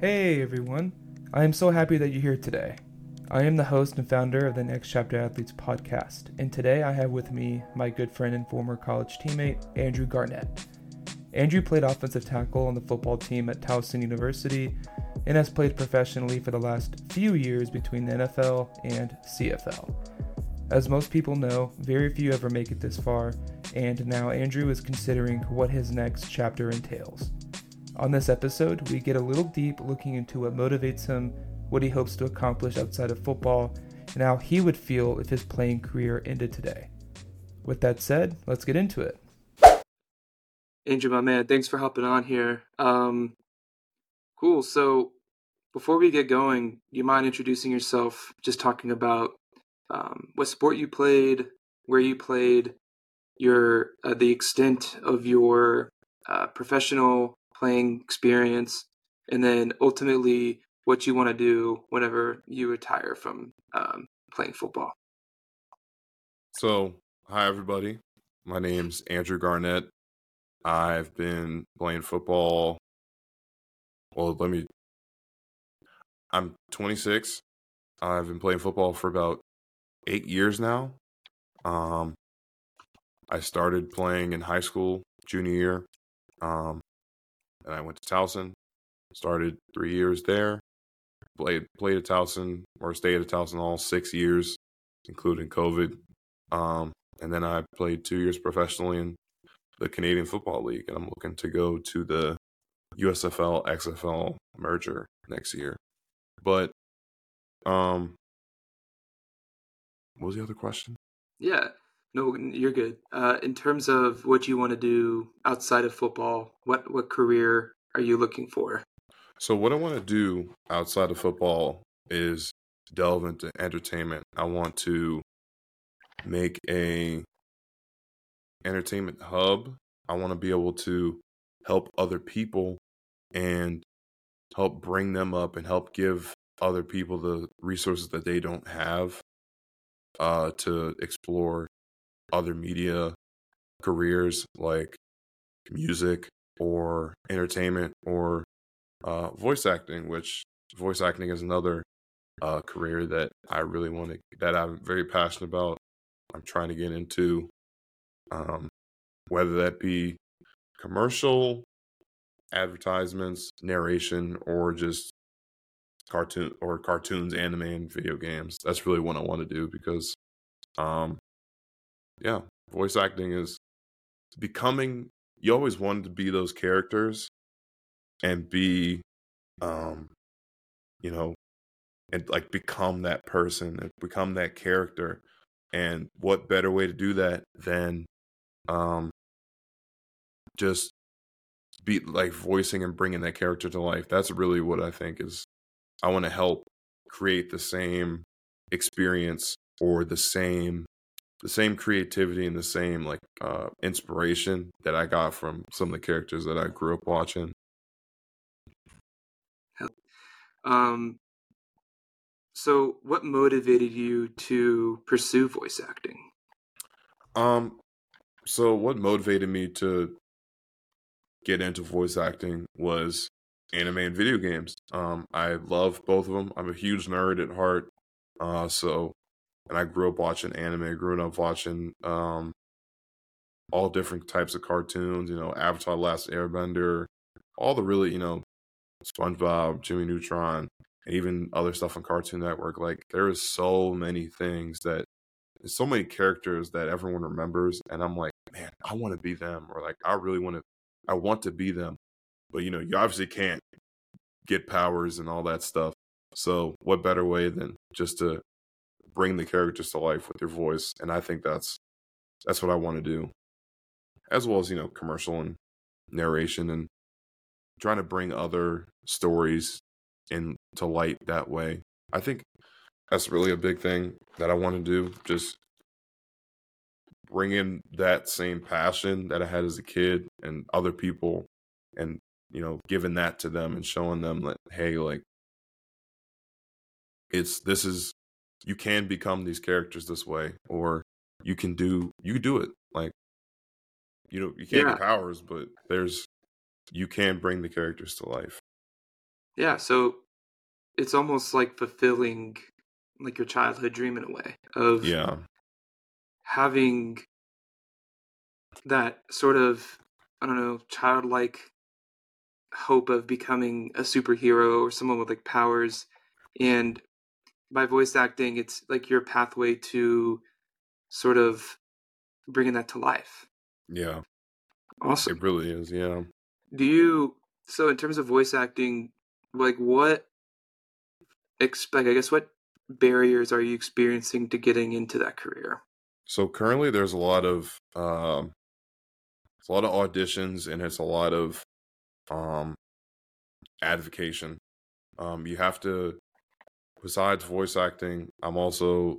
Hey everyone, I am so happy that you're here today. I am the host and founder of the Next Chapter Athletes podcast, and today I have with me my good friend and former college teammate, Andrew Garnett. Andrew played offensive tackle on the football team at Towson University and has played professionally for the last few years between the NFL and CFL. As most people know, very few ever make it this far, and now Andrew is considering what his next chapter entails. On this episode, we get a little deep looking into what motivates him, what he hopes to accomplish outside of football, and how he would feel if his playing career ended today. With that said, let's get into it. Andrew, my man, thanks for hopping on here. Um, cool. So, before we get going, you mind introducing yourself? Just talking about um, what sport you played, where you played, your uh, the extent of your uh, professional playing experience, and then ultimately what you want to do whenever you retire from um, playing football. So, hi everybody. My name's Andrew Garnett. I've been playing football. Well, let me. I'm 26. I've been playing football for about eight years now. Um, I started playing in high school, junior year. Um, and I went to Towson, started three years there. Played played at Towson or stayed at Towson all six years, including COVID. Um, and then I played two years professionally in the Canadian Football League, and I'm looking to go to the USFL XFL merger next year. But um, what was the other question? Yeah, no, you're good. Uh, in terms of what you want to do outside of football, what what career are you looking for? So, what I want to do outside of football is delve into entertainment. I want to make a entertainment hub. I want to be able to help other people and help bring them up and help give other people the resources that they don't have uh, to explore other media careers like music or entertainment or uh, voice acting, which voice acting is another uh, career that I really want to, that I'm very passionate about. I'm trying to get into, um, whether that be commercial, advertisements, narration, or just cartoon or cartoons, anime, and video games. That's really what I want to do because, um, yeah, voice acting is becoming. You always wanted to be those characters and be, um, you know, and like become that person and become that character. And what better way to do that than, um, just be like voicing and bringing that character to life. That's really what I think is I want to help create the same experience or the same the same creativity and the same like uh inspiration that I got from some of the characters that I grew up watching. Um so what motivated you to pursue voice acting? Um so what motivated me to get into voice acting was anime and video games. Um, I love both of them. I'm a huge nerd at heart. Uh, so, and I grew up watching anime, grew up watching um, all different types of cartoons, you know, Avatar Last Airbender, all the really, you know, SpongeBob, Jimmy Neutron, and even other stuff on Cartoon Network. Like, there is so many things that, so many characters that everyone remembers. And I'm like, man, I want to be them. Or like, I really want to, I want to be them. But you know, you obviously can't get powers and all that stuff. So what better way than just to bring the characters to life with your voice? And I think that's that's what I want to do. As well as, you know, commercial and narration and trying to bring other stories into light that way. I think that's really a big thing that I want to do. Just bring in that same passion that I had as a kid and other people and you know, giving that to them and showing them that, hey, like, it's this is you can become these characters this way, or you can do you do it. Like, you know, you can't yeah. get powers, but there's you can bring the characters to life. Yeah, so it's almost like fulfilling like your childhood dream in a way of Yeah. having that sort of I don't know childlike hope of becoming a superhero or someone with like powers and by voice acting it's like your pathway to sort of bringing that to life Yeah. awesome It really is. Yeah. do you so in terms of voice acting like what expect i guess what barriers are you experiencing to getting into that career So currently, there's a lot of um, it's a lot of auditions, and it's a lot of um, advocation. Um, you have to, besides voice acting, I'm also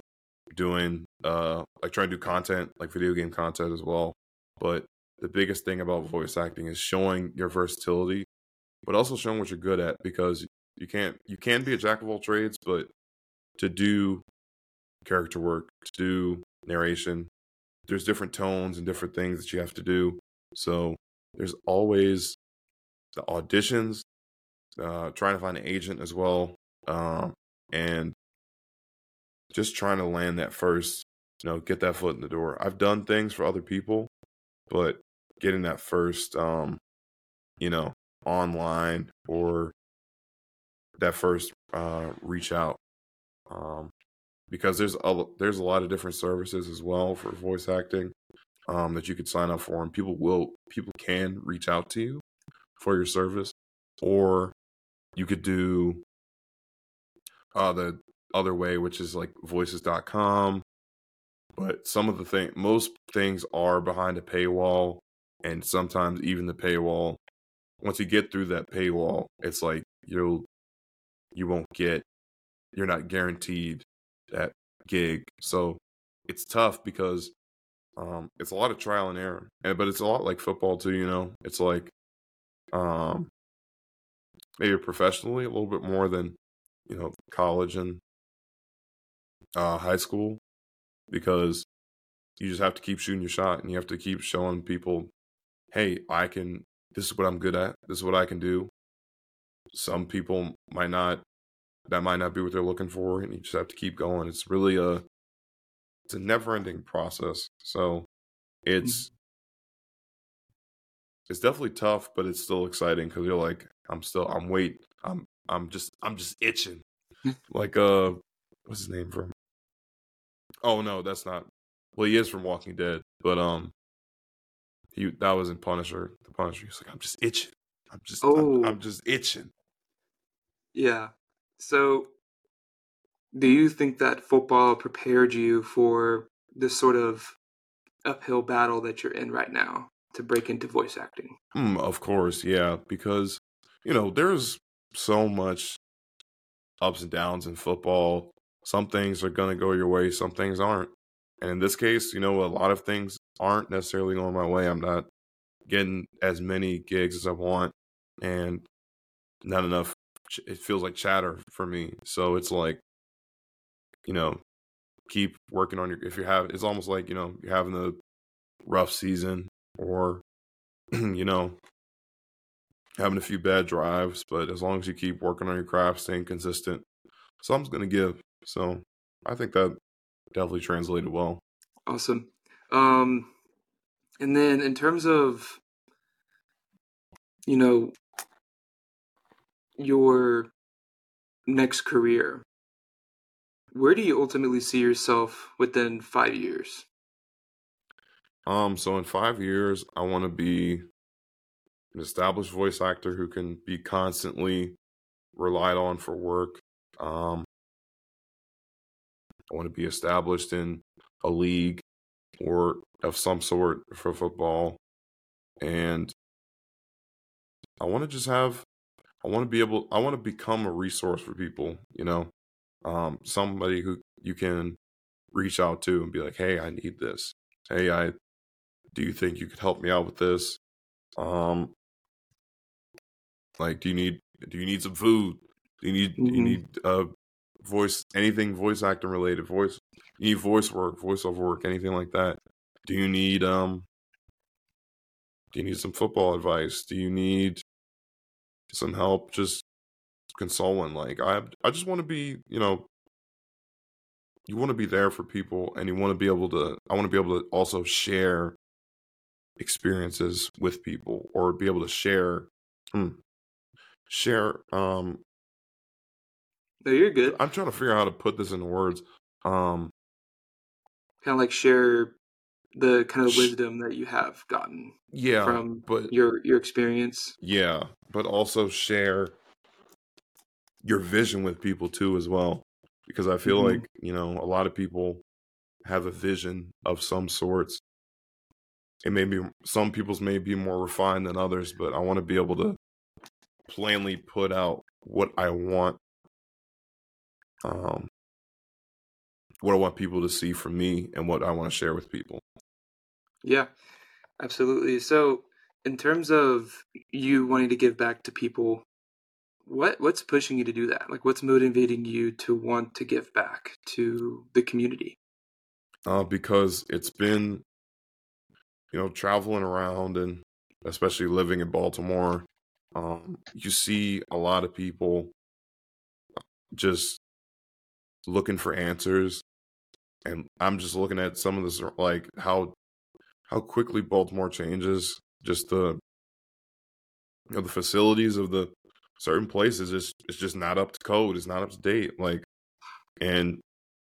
doing uh, like trying to do content, like video game content as well. But the biggest thing about voice acting is showing your versatility, but also showing what you're good at because you can't you can be a jack of all trades, but to do character work, to do narration, there's different tones and different things that you have to do. So there's always the auditions, uh, trying to find an agent as well, um, and just trying to land that first, you know, get that foot in the door. I've done things for other people, but getting that first, um, you know, online or that first uh, reach out, um, because there's a there's a lot of different services as well for voice acting um, that you could sign up for, and people will people can reach out to you for your service, or you could do uh, the other way, which is like voices.com. But some of the thing, most things are behind a paywall, and sometimes even the paywall. Once you get through that paywall, it's like you'll you won't get you're not guaranteed that gig. So it's tough because um, it's a lot of trial and error, and but it's a lot like football too. You know, it's like um, maybe professionally a little bit more than you know college and uh, high school because you just have to keep shooting your shot and you have to keep showing people, hey, I can. This is what I'm good at. This is what I can do. Some people might not. That might not be what they're looking for, and you just have to keep going. It's really a it's a never ending process. So it's it's definitely tough, but it's still exciting because you're like, I'm still I'm wait, I'm I'm just I'm just itching. like uh what's his name from Oh no, that's not well he is from Walking Dead, but um he that was in Punisher. The Punisher he's like, I'm just itching. I'm just I'm, Oh. I'm just itching. Yeah. So, do you think that football prepared you for this sort of uphill battle that you're in right now to break into voice acting? Mm, of course, yeah, because you know there's so much ups and downs in football. Some things are gonna go your way, some things aren't. And in this case, you know, a lot of things aren't necessarily going my way. I'm not getting as many gigs as I want, and not enough. It feels like chatter for me. So it's like, you know, keep working on your. If you have, it's almost like you know you're having a rough season, or you know having a few bad drives, but as long as you keep working on your craft, staying consistent, something's going to give. So I think that definitely translated well. Awesome. Um, and then in terms of, you know, your next career, where do you ultimately see yourself within five years? Um, so in five years, I want to be an established voice actor who can be constantly relied on for work. Um, I want to be established in a league or of some sort for football, and I want to just have. I want to be able. I want to become a resource for people. You know, um, somebody who you can reach out to and be like, "Hey, I need this. Hey, I do you think you could help me out with this um like do you need do you need some food? Do you need do you need uh voice anything voice acting related voice you need voice work voiceover work anything like that. Do you need um do you need some football advice? Do you need some help? Just consoling. Like I I just want to be, you know, you want to be there for people and you want to be able to I want to be able to also share experiences with people or be able to share hmm, share um no you're good. I'm trying to figure out how to put this into words um kind of like share the kind of wisdom that you have gotten yeah from but your your experience. Yeah but also share your vision with people too as well because i feel Mhm. like you know a lot of people have a vision of some sorts. It may be some people's may be more refined than others but i want to be able to plainly put out what i want um what i want people to see from me and what i want to share with people. Yeah absolutely. So in terms of you wanting to give back to people what what's pushing you to do that? Like what's motivating you to want to give back to the community? Uh, because it's been, you know, traveling around and especially living in Baltimore, um, you see a lot of people just looking for answers, and I'm just looking at some of this, like how how quickly Baltimore changes, just the you know the facilities of the certain places is it's just not up to code, it's not up to date, like, and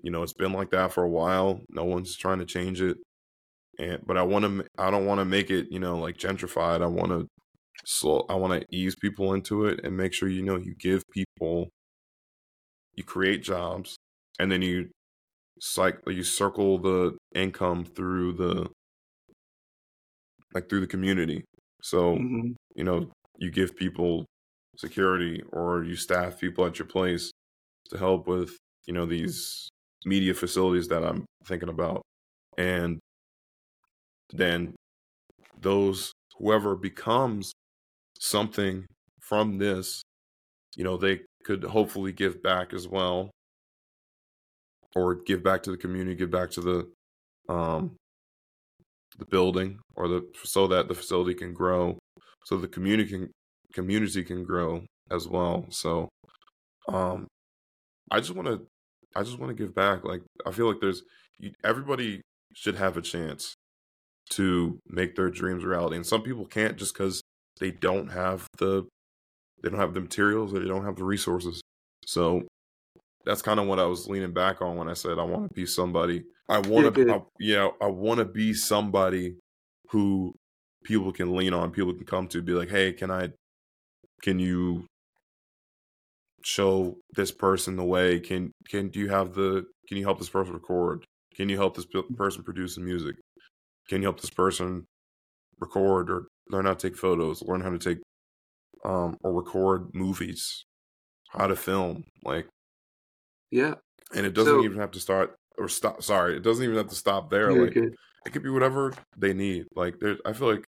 you know, it's been like that for a while. No one's trying to change it. And but I want to I don't want to make it, you know, like gentrified. I want to slow I want to ease people into it and make sure you know you give people you create jobs and then you cycle you circle the income through the like through the community. So, Mhm. you know, you give people security or you staff people at your place to help with, you know, these media facilities that I'm thinking about. And then those whoever becomes something from this, you know, they could hopefully give back as well. Or give back to the community, give back to the um the building or the so that the facility can grow so the community can community can grow as well. So um i just want to i just want to give back. Like i feel like there's you, everybody should have a chance to make their dreams reality. And some people can't just because they don't have the they don't have the materials or they don't have the resources. So that's kind of what i was leaning back on when i said i want to be somebody i want to good. yeah i want to be somebody who people can lean on people can come to be like hey can i can you show this person the way? Can can do you have the can you help this person record? Can you help this pe- person produce the music? Can you help this person record or learn how to take photos learn how to take um or record movies how to film like yeah. and it doesn't So- even have to start or stop sorry it doesn't even have to stop there like good. it could be whatever they need like there i feel like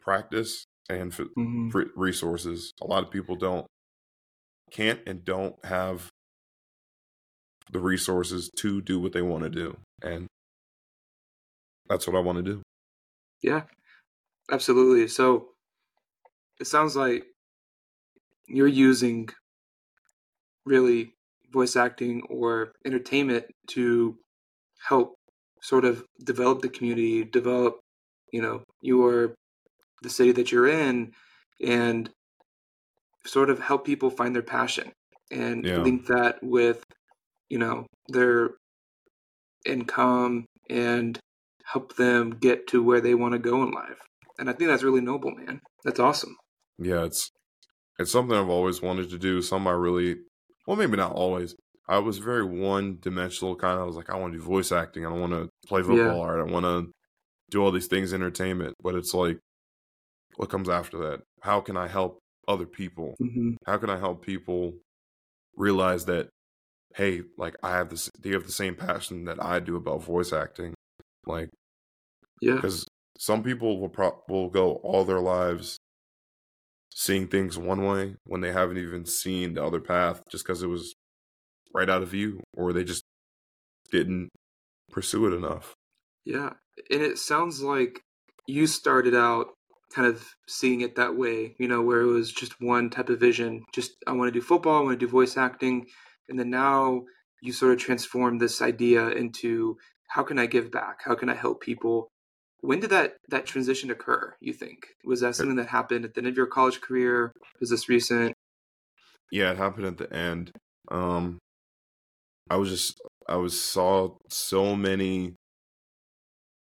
practice and f- Mhm. fr- resources a lot of people don't can't and don't have the resources to do what they want to do and that's what i want to do. Yeah, absolutely. So it sounds like you're using really voice acting or entertainment to help sort of develop the community, develop, you know, your the city that you're in and sort of help people find their passion and Yeah. link that with, you know, their income and help them get to where they want to go in life. And I think that's really noble, man. That's awesome. yeah it's it's something i've always wanted to do some i really well maybe not always. I was very one dimensional kind of i was like i want to do voice acting. I don't want to play football Yeah. or i want to do all these things entertainment. But it's like what comes after that? How can i help other people? Hmm how can i help people realize that hey like i have this they have the same passion that i do about voice acting? Like Yeah. because some people will pro- will go all their lives seeing things one way when they haven't even seen the other path just because it was right out of view or they just didn't pursue it enough Yeah. And it sounds like you started out kind of seeing it that way, you know, where it was just one type of vision. Just I want to do football, I want to do voice acting, and then now you sort of transform this idea into how can I give back? How can I help people? When did that that transition occur? You think was that something that happened at the end of your college career? Was this recent? Yeah, it happened at the end. Um, I was just I was saw so many.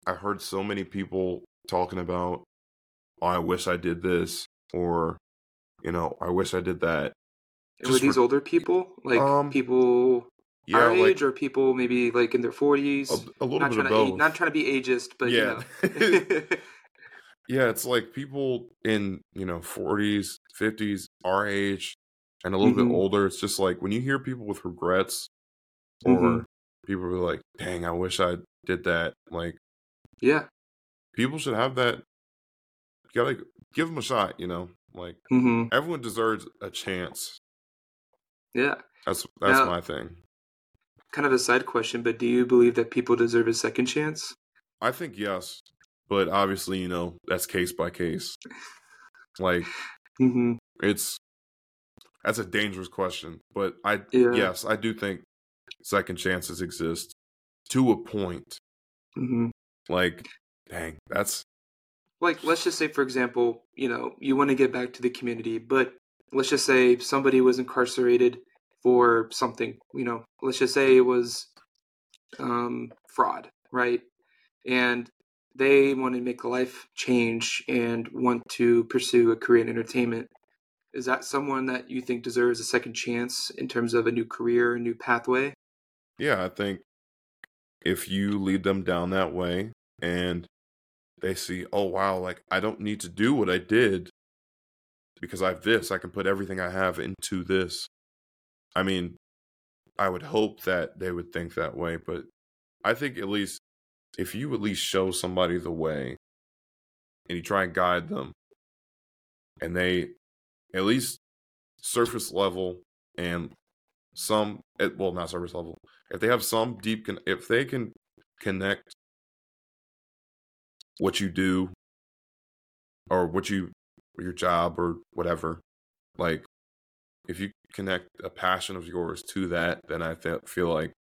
I heard so many people talking about, oh, I wish I did this, or you know, I wish I did that. And were these for, older people, like um, people yeah, our like, age, or people maybe like in their forties? A, a, little not bit of both. To, not trying to be ageist, but yeah, you know. yeah, it's like people in you know forties, fifties, our age, and a little mm-hmm. bit older. It's just like when you hear people with regrets, or mm-hmm. people are like, "Dang, I wish I did that." Like, yeah, people should have that. You gotta give them a shot. You know, like mm-hmm. everyone deserves a chance. Yeah, that's that's now, my thing. Kind of a side question, but do you believe that people deserve a second chance? I think yes, but obviously, you know, that's case by case. Like, mm-hmm. it's that's a dangerous question, but I yeah. yes, I do think second chances exist to a point. Mm-hmm. Like, dang, that's like let's just say, for example, you know, you want to get back to the community, but let's just say somebody was incarcerated for something. You know, let's just say it was um, fraud, right? And they want to make a life change and want to pursue a career in entertainment. Is that someone that you think deserves a second chance in terms of a new career, a new pathway? Yeah, I think if you lead them down that way and they see, oh, wow, like I don't need to do what I did because I have this, I can put everything I have into this. I mean, I would hope that they would think that way, but I think at least if you at least show somebody the way and you try and guide them and they at least surface level and some at well not surface level if they have some deep con- if they can connect what you do or what you your job or whatever like if you connect a passion of yours to that then i th- feel like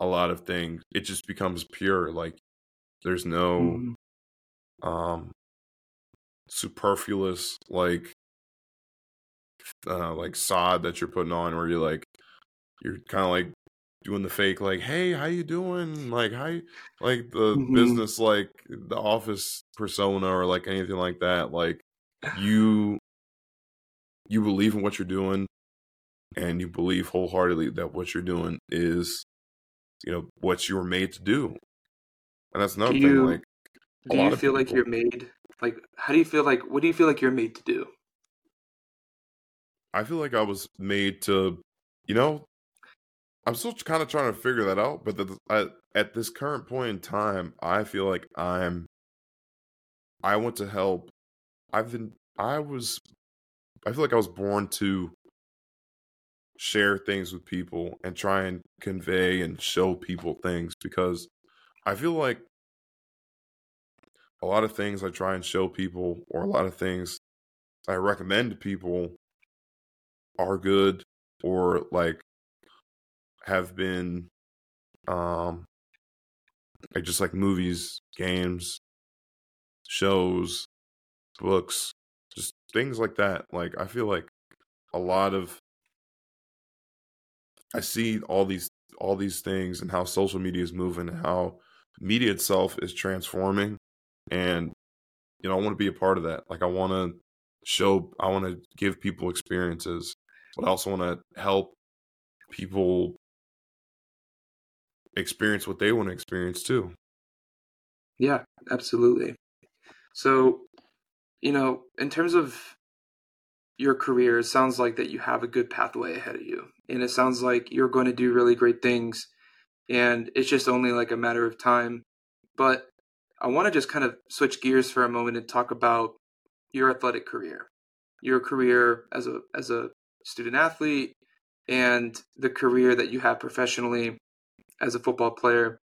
a lot of things it just becomes pure like there's no mm-hmm. um superfluous like uh like sod that you're putting on where you're like you're kind of like doing the fake like hey how you doing like how you, like the mm-hmm. business like the office persona or like anything like that like you you believe in what you're doing and you believe wholeheartedly that what you're doing is you know what you were made to do and that's another do thing you, like do you feel like you're made like how do you feel like what do you feel like you're made to do i feel like i was made to you know I'm still kind of trying to figure that out, but the, I, at this current point in time, I feel like I'm. I want to help. I've been. I was. I feel like I was born to share things with people and try and convey and show people things because I feel like a lot of things I try and show people or a lot of things I recommend to people are good or like have been um like just like movies, games, shows, books, things like that. Like I feel like a lot of I see all these all these things and how social media is moving and how media itself is transforming and you know I want to be a part of that. Like I want to show I want to give people experiences but I also want to help people experience what they want to experience too. Yeah, absolutely. So, you know, in terms of your career, it sounds like that you have a good pathway ahead of you. And it sounds like you're going to do really great things. And it's just only like a matter of time. But I want to just kind of switch gears for a moment and talk about your athletic career. Your career as a as a student athlete and the career that you have professionally as a football player.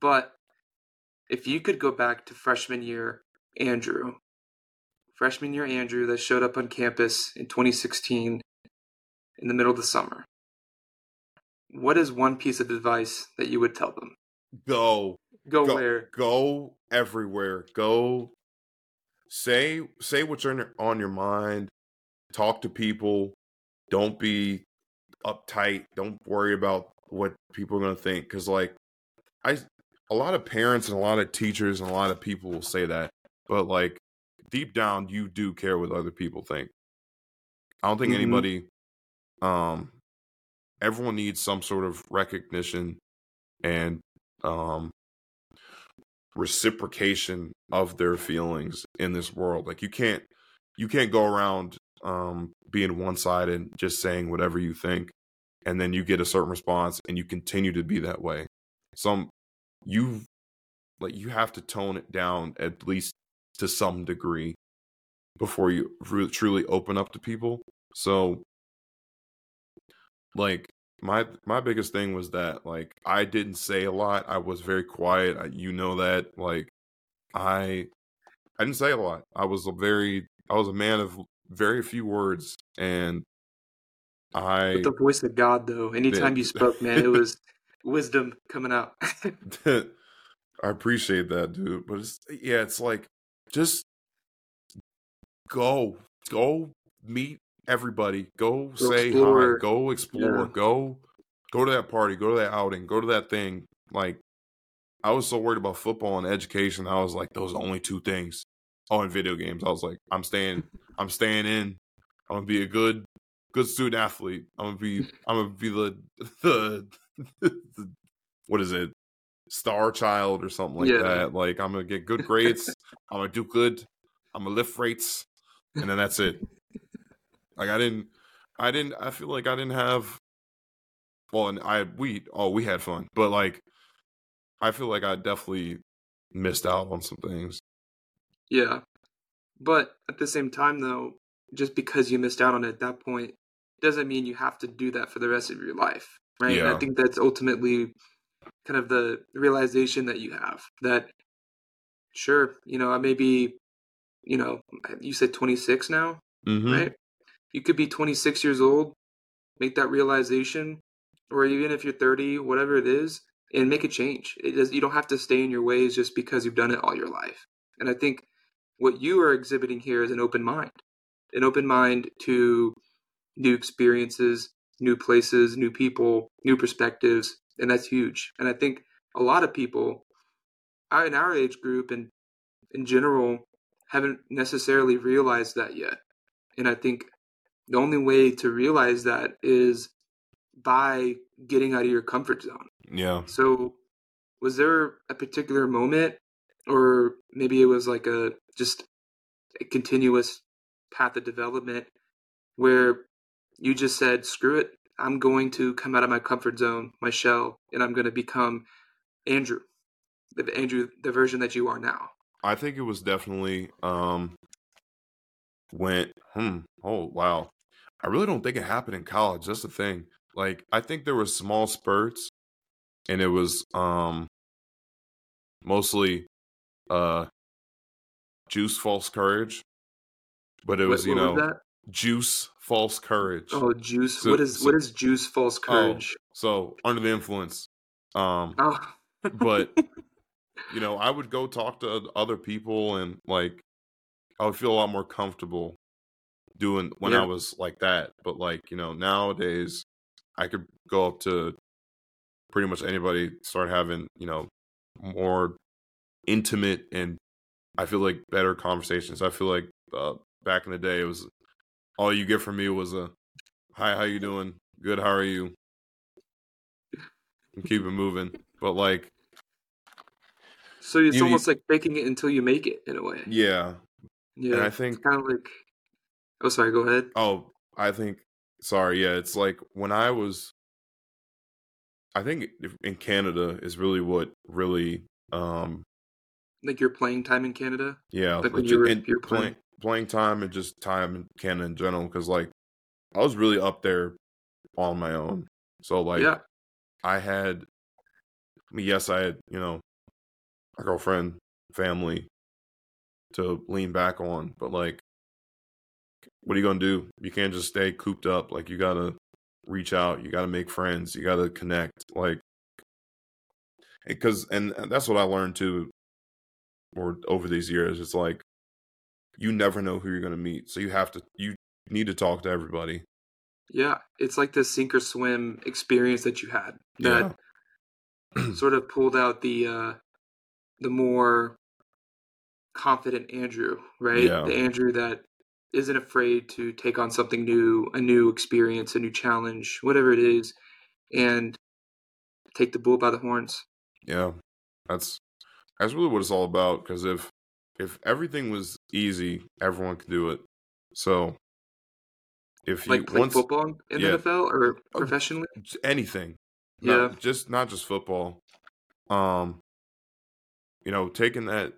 But if you could go back to freshman year, Andrew, freshman year Andrew that showed up on campus in 2016 in the middle of the summer, what is one piece of advice that you would tell them? Go. Go, Go where? Go everywhere. Go say say what's on your, on your mind. Talk to people. Don't be uptight. Don't worry about what people are going to think cuz like I a lot of parents and a lot of teachers and a lot of people will say that, but like deep down you do care what other people think. I don't think Mhm. anybody um everyone needs some sort of recognition and um reciprocation of their feelings in this world. Like you can't you can't go around um being one sided and just saying whatever you think and then you get a certain response and you continue to be that way. Some you like you have to tone it down at least to some degree before you re- truly open up to people. So like my my biggest thing was that like I didn't say a lot. I was very quiet. I, you know that. Like I I didn't say a lot. I was a very I was a man of very few words and I With the voice of God, though. Anytime you spoke, man, it was wisdom coming out. I appreciate that, dude. But it's yeah, it's like just go, go meet everybody. Go, Go say explore. hi. Go explore. Yeah. Go, go to that party. Go to that outing. Go to that thing. Like I was so worried about football and education. I was like, those are only two things. Oh, and video games. I was like, I'm staying. I'm staying in. I'm gonna be a good, good student athlete. I'm gonna be. I'm gonna be the the, the what is it? Star child or something like Yeah. that. Like I'm gonna get good grades. I'm gonna do good. I'm gonna lift weights, and then that's it. Like I didn't. I didn't. I feel like I didn't have. Well, and I we oh we had fun, but like I feel like I definitely missed out on some things. Yeah. But at the same time, though, just because you missed out on it at that point doesn't mean you have to do that for the rest of your life. Right. And I think that's ultimately kind of the realization that you have that, sure, you know, I may be, you know, you said 26 now, Mm-hmm. right? You could be 26 years old, make that realization, or even if you're 30, whatever it is, and make a change. It does, you don't have to stay in your ways just because you've done it all your life. And I think what you are exhibiting here is an open mind, an open mind to new experiences, new places, new people, new perspectives, and that's huge. And I think a lot of people uh, in our age group and in general haven't necessarily realized that yet. And I think the only way to realize that is by getting out of your comfort zone. Yeah. So, was there a particular moment, or maybe it was like a just a continuous path of development where you just said, "Screw it, I'm going to come out of my comfort zone, my shell, and I'm going to become Andrew, the Andrew, the version that you are now." I think it was definitely um when hmm oh wow. I really don't think it happened in college. That's the thing. Like I think there were small spurts and it was um mostly uh juice false courage. But it What- was, you what know, that? juice false courage. Oh, juice. So- what is so- what is juice? False courage. So under the influence. Um Oh, but you know, I would go talk to other people and like I would feel a lot more comfortable doing when Yeah. I was like that. But like, you know, nowadays I could go up to pretty much anybody, start having, you know, more intimate and I feel like better conversations. I feel like uh, back in the day it was all you get from me was a hi, how you doing? Good, how are you? And keep it moving. But like so it's You- you- almost like faking it until you make it in a way. yeah, Yeah, and I think kind of like. Oh, sorry. Go ahead. Oh, I think. Sorry, yeah. It's like when I was. I think in Canada is really what really, um, Like your playing time in Canada. yeah, Like when you were- and you were playing playing. Playing time and just time in Canada in general. Because like, I was really up there on my own. So like, yeah. I had. I mean, yes, I had you know, a girlfriend, family, to lean back on, but like, what are you gonna do? You can't just stay cooped up. Like you gotta reach out. You gotta make friends. You gotta connect. Like because and that's what I learned too. Or over these years, it's like you never know who you're gonna meet, so you have to you need to talk to everybody. Yeah, it's like the sink or swim experience that you had that yeah. sort of pulled out the uh the more confident Andrew, right? Yeah. The Andrew that isn't afraid to take on something new, a new experience, a new challenge, whatever it is, and take the bull by the horns. Yeah, that's that's really what it's all about. Because if if everything was easy, everyone could do it. So if you like play once, football in yeah, the NFL or oh, professionally, anything. Yeah, not, just not just football. Um, you know, taking that,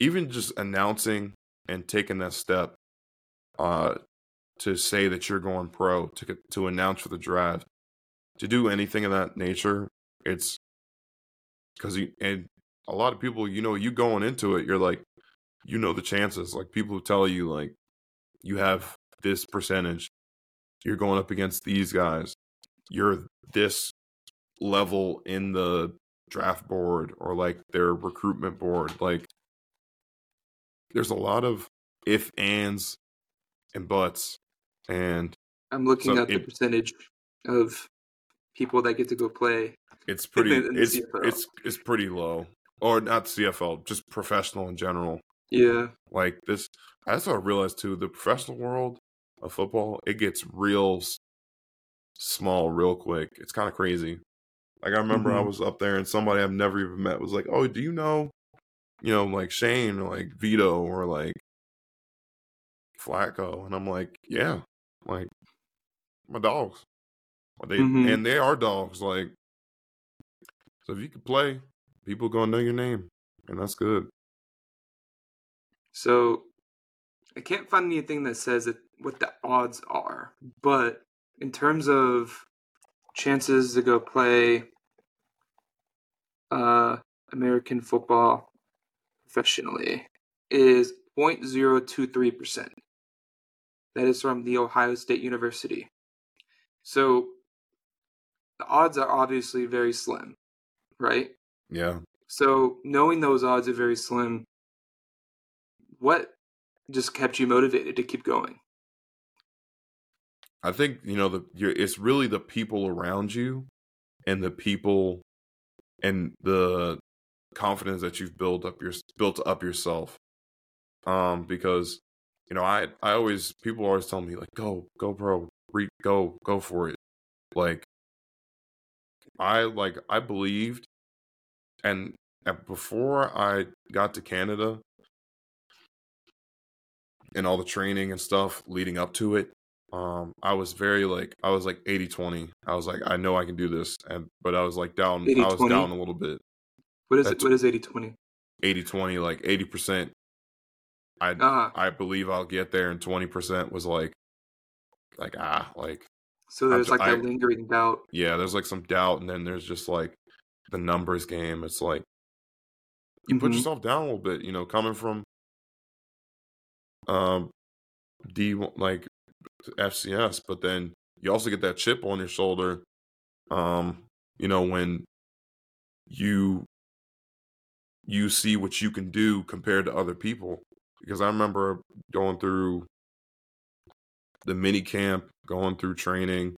even just announcing and taking that step, uh, to say that you're going pro, to to announce for the draft, to do anything of that nature, it's because you and a lot of people, you know, you going into it, you're like, you know, the chances. Like people who tell you, like, you have this percentage, you're going up against these guys, you're this level in the draft board or like their recruitment board. Like there's a lot of if ands and buts and I'm looking so at the percentage of people that get to go play. It's pretty in the, in the it's it's it's pretty low. Or not CFL, just professional in general. Yeah. Like this that's what I realized too, the professional world of football, it gets real small real quick. It's kind of crazy. Like I remember mm-hmm. I was up there and somebody I've never even met was like, "Oh, do you know, you know, like Shane or like Vito or like Flacco?" And I'm like, "Yeah, like my dogs. They mm-hmm. and they are dogs. Like, so if you could play, people gonna know your name, and that's good." So, I can't find anything that says that what the odds are, but in terms of chances to go play uh, American football professionally is 0.023%. That is from the Ohio State University. So the odds are obviously very slim, right? Yeah. So knowing those odds are very slim, what just kept you motivated to keep going? I think you know the it's really the people around you and the people and the confidence that you've built up your built up yourself. Um, because you know, I I always people always tell me like, go go bro, re, go go for it. Like, I like I believed, and before I got to Canada and all the training and stuff leading up to it, um i was very like i was like 80 20 i was like i know i can do this and but i was like down 80, i was 20? down a little bit what is That's, it what is 80 20 80 20 like 80 percent i uh-huh. i believe i'll get there and 20 percent was like like ah like so there's like a lingering doubt yeah there's like some doubt and then there's just like the numbers game it's like you mm-hmm. put yourself down a little bit you know coming from um D like FCS, but then you also get that chip on your shoulder. Um, you know, when you you see what you can do compared to other people. Because I remember going through the mini camp, going through training.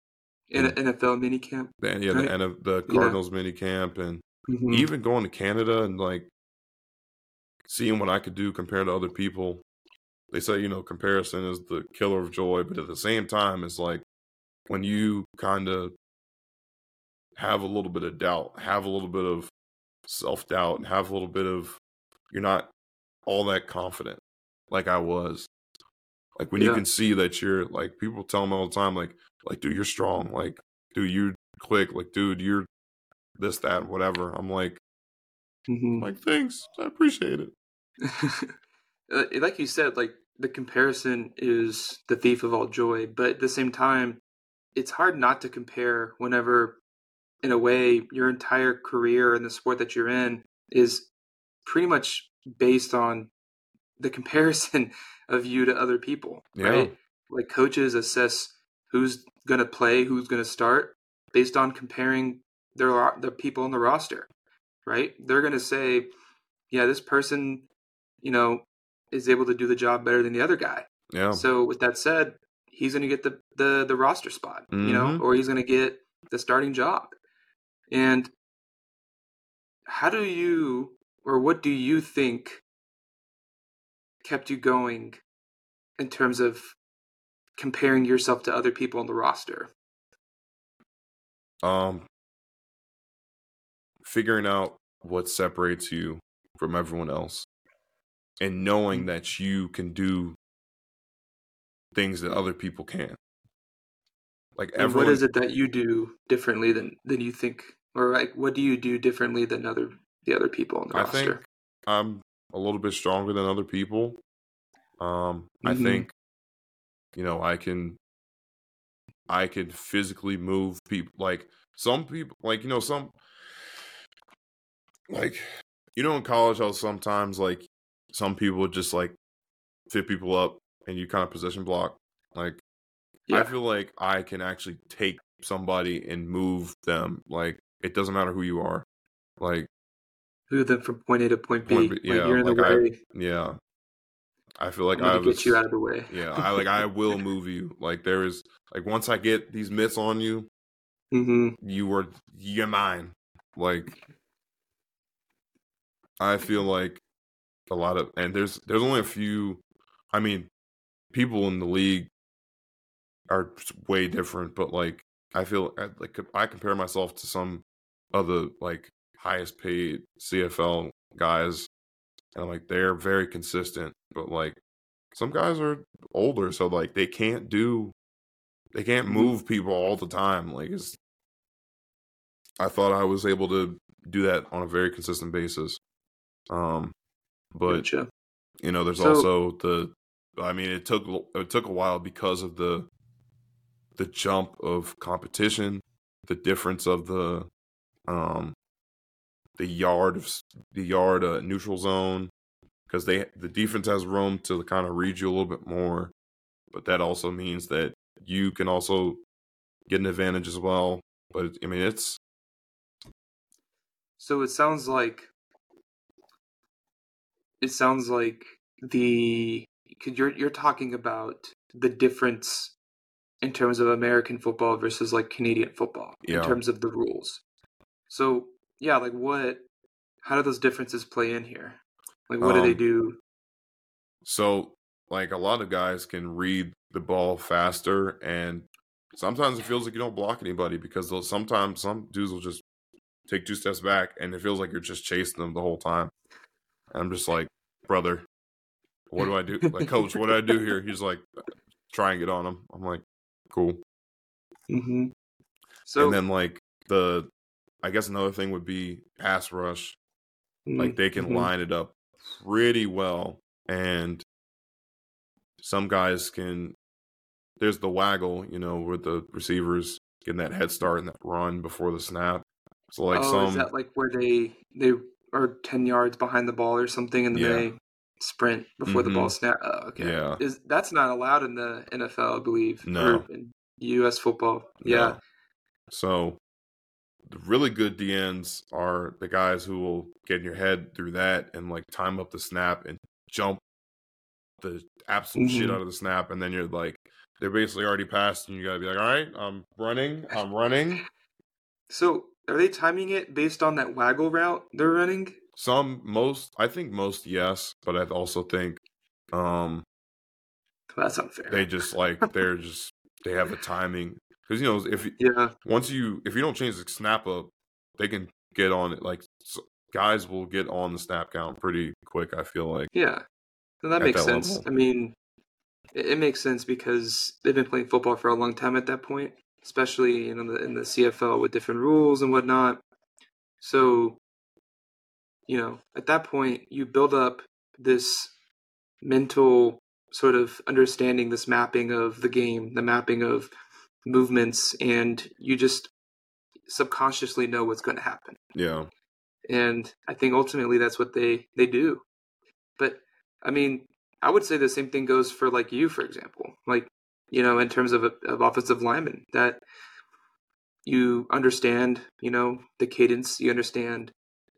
In NFL mini camp. And yeah, right? the, the Cardinals yeah. mini camp and mm-hmm. even going to Canada and like seeing what I could do compared to other people they say you know comparison is the killer of joy but at the same time it's like when you kind of have a little bit of doubt have a little bit of self-doubt and have a little bit of you're not all that confident like i was. Like when yeah. you can see that you're like people tell me all the time like like dude you're strong. Like dude you click like dude you're this that whatever. I'm like mm-hmm. like thanks. I appreciate it Uh, like you said, like the comparison is the thief of all joy, but at the same time, it's hard not to compare whenever, in a way, your entire career in the sport that you're in is pretty much based on the comparison of you to other people, yeah. right? like coaches assess who's going to play, who's going to start based on comparing their the people on the roster, right? They're going to say, yeah, this person, you know, is able to do the job better than the other guy. Yeah. So with that said, he's going to get the the the roster spot, mm-hmm. you know, Mm-hmm. or he's going to get the starting job. And how do you or what do you think kept you going in terms of comparing yourself to other people on the roster? Um, figuring out what separates you from everyone else and knowing Mm. that you can do things that other people can't. Like everyone, what is it that you do differently than than you think or like what do you do differently than other the other people on the I roster? think I'm a little bit stronger than other people. Um, I Mhm. think, you know, I can, I can physically move people. Like some people, like you know, some, like you know, in college, how sometimes like some people just like fit people up and you kind of position block. Like I feel like I can actually take somebody and move them. Like it doesn't matter who you are. Like Move them from point A to point B. Point B, yeah, you're in the like I- way. yeah, I feel like I was get you out of the way. Yeah, I like I will move you. Like there is like once I get these mitts on you, hmm you are you're mine. Like I feel like a lot of and there's there's only a few I mean people in the league are way different, but like I feel like I compare myself to some of the like highest paid CFL guys and I'm like they're very consistent, but like some guys are older so like they can't do they can't Mhm. move people all the time. Like it's I thought I was able to do that on a very consistent basis. Um but Gotcha. you know there's So- also the I mean it took it took a while because of the the jump of competition, the difference of the um the yard of the yard uh, neutral zone because they the defense has room to kind of read you a little bit more, but that also means that you can also get an advantage as well. But I mean it's So it sounds like it sounds like the because you're you're talking about the difference in terms of American football versus like Canadian football Yeah. in terms of the rules. So yeah, like what? How do those differences play in here? Like what do they Um, do? So, like a lot of guys can read the ball faster, and sometimes it feels like you don't block anybody because they'll, sometimes some dudes will just take two steps back, and it feels like you're just chasing them the whole time. And I'm just like, brother, what do I do? Like, coach, what do I do here? He's like, try and get on him. I'm like, cool. hmm So and then like the, I guess another thing would be pass rush. Like they can mhm. line it up pretty well, and some guys can. There's the waggle, you know, with the receivers getting that head start and that run before the snap. So like oh, some, is that like where they they are ten yards behind the ball or something, and then Yeah. they sprint before the ball Mhm. snap? Oh, okay, Yeah. is that's not allowed in the NFL, I believe. No. or in U.S. football. No. Yeah, So the really good DNs are the guys who will get in your head through that and like time up the snap and jump the absolute shit Mhm. out of the snap, and then you're like, they're basically already passed, and you gotta be like, all right, I'm running, I'm running. So are they timing it based on that waggle route they're running? Some, most, I think most, yes, but I also think um That's unfair. they just like they're just they have a timing because you know if yeah, once you if you don't change the snap up, they can get on it. Like guys will get on the snap count pretty quick. I feel like yeah. So that At makes that sense. level. I mean, it, it makes sense because they've been playing football for a long time at that point, especially in the in the CFL with different rules and whatnot. So, you know, at that point, you build up this mental sort of understanding, this mapping of the game, the mapping of movements, and you just subconsciously know what's going to happen. yeah, And I think ultimately that's what they they do. But I mean, I would say the same thing goes for like you, for example. Like you know, in terms of, of offensive linemen, that you understand, you know, the cadence, you understand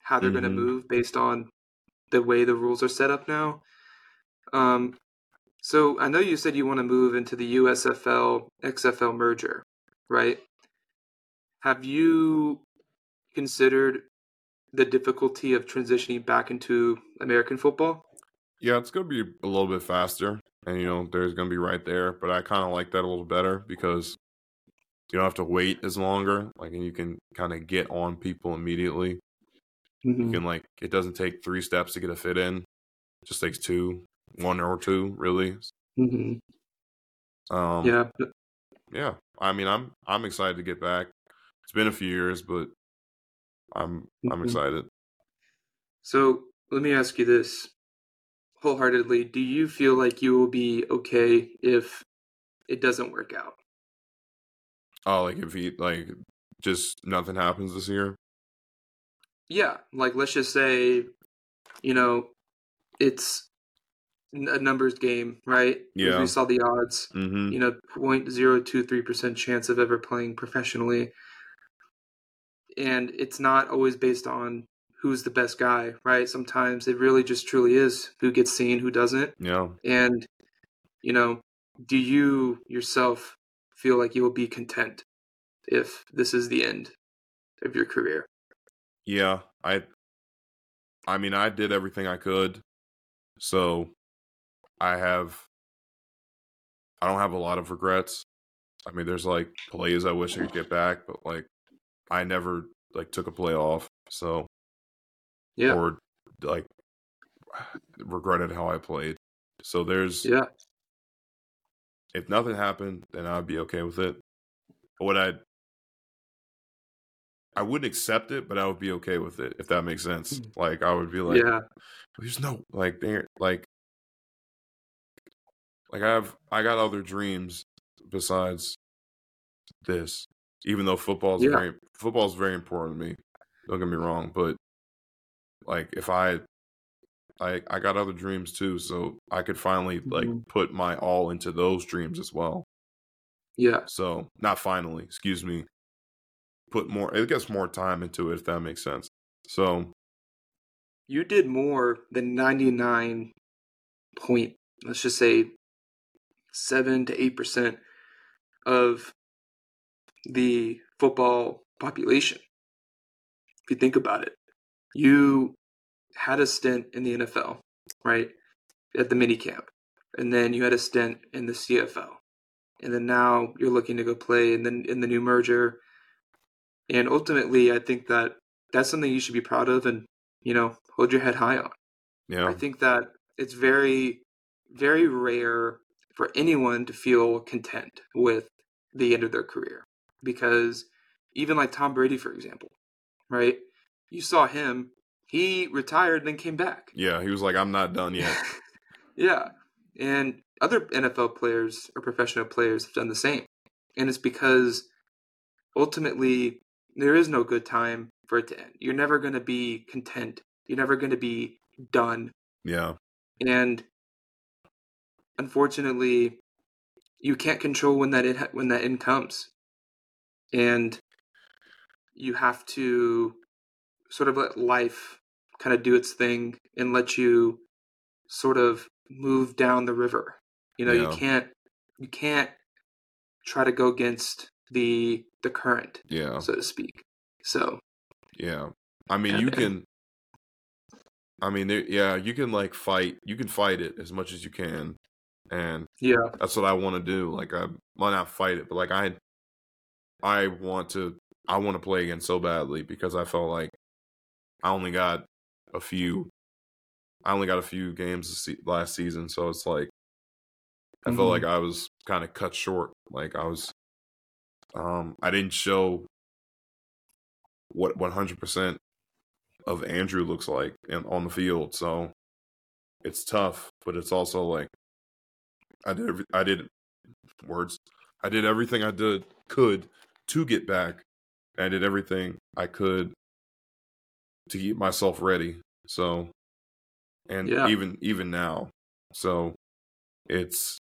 how they're mm-hmm. going to move based on the way the rules are set up now. Um, so I know you said you want to move into the USFL XFL merger, right? Have you considered the difficulty of transitioning back into American football? Yeah, it's going to be a little bit faster, and you know, there's going to be right there. But I kind of like that a little better because you don't have to wait as longer. Like, and you can kind of get on people immediately. Mm-hmm. You can like, it doesn't take three steps to get a fit in; it just takes two, one or two, really. Mm-hmm. Um, yeah, yeah. I mean, I'm I'm excited to get back. It's been a few years, but I'm mm-hmm. I'm excited. So let me ask you this wholeheartedly: Do you feel like you will be okay if it doesn't work out? Oh, like if he like just nothing happens this year? Yeah, like let's just say, you know, it's a numbers game, right? Yeah. We saw the odds. Mm-hmm. You know, 0.023% chance of ever playing professionally. And it's not always based on who's the best guy, right? Sometimes it really just truly is who gets seen, who doesn't. Yeah. And, you know, do you yourself feel like you will be content if this is the end of your career? Yeah, I I mean, I did everything I could. So I have I don't have a lot of regrets. I mean, there's like plays I wish I could get back, but like I never like took a play off. So yeah, or like regretted how I played. So there's yeah. If nothing happened, then I'd be okay with it. What I I wouldn't accept it, but I would be okay with it if that makes sense. Hmm. Like I would be like, yeah, there's no like there like like I have I got other dreams besides this. Even though football is yeah. very football is very important to me. Don't get me wrong, but like if I I I got other dreams too, so I could finally like mm-hmm. put my all into those dreams as well. Yeah. So not finally, excuse me. Put more it gets more time into it if that makes sense. So you did more than ninety nine point let's just say seven to eight percent of the football population. If you think about it, you had a stint in the NFL, right? At the mini camp. And then you had a stint in the CFL. And then now you're looking to go play in the in the new merger. And ultimately I think that that's something you should be proud of and, you know, hold your head high on. Yeah. I think that it's very, very rare for anyone to feel content with the end of their career. Because even like Tom Brady, for example, right? You saw him, he retired, then came back. Yeah, he was like, I'm not done yet. yeah. And other NFL players or professional players have done the same. And it's because ultimately there is no good time for it to end. You're never going to be content. You're never going to be done. Yeah. And unfortunately, you can't control when that in, when that end comes, and you have to sort of let life kind of do its thing and let you sort of move down the river. You know, yeah. you can't you can't try to go against the the current, yeah, so to speak. So, yeah, I mean, you can. I mean, yeah, you can like fight. You can fight it as much as you can, and yeah, that's what I want to do. Like I might not fight it, but like I, I want to, I want to play again so badly because I felt like I only got a few, I only got a few games last season, so it's like I mm-hmm. felt like I was kind of cut short. Like I was, um, I didn't show what 100% of Andrew looks like in, on the field. So it's tough, but it's also like I did every, I did words. I did everything I did could to get back. I did everything I could to keep myself ready. So and yeah. even even now. So it's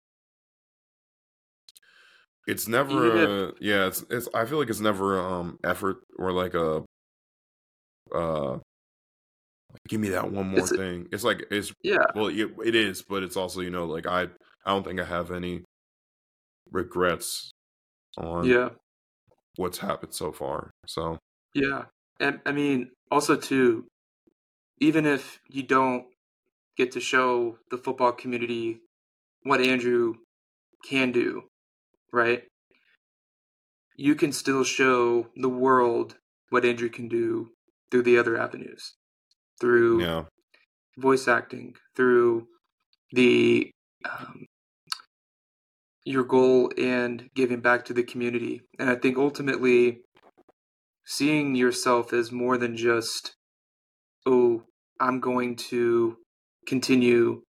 it's never a, yeah, it's it's I feel like it's never um effort or like a uh give me that one more It's a- thing. It's like it's yeah, well it, it is, but it's also, you know, like I I don't think I have any regrets on yeah, what's happened so far. So, yeah. And I mean, also too, even if you don't get to show the football community what Andrew can do, right? You can still show the world what Andrew can do through the other avenues, through yeah. voice acting, through the um, your goal and giving back to the community. And I think ultimately, seeing yourself as more than just, oh, I'm going to continue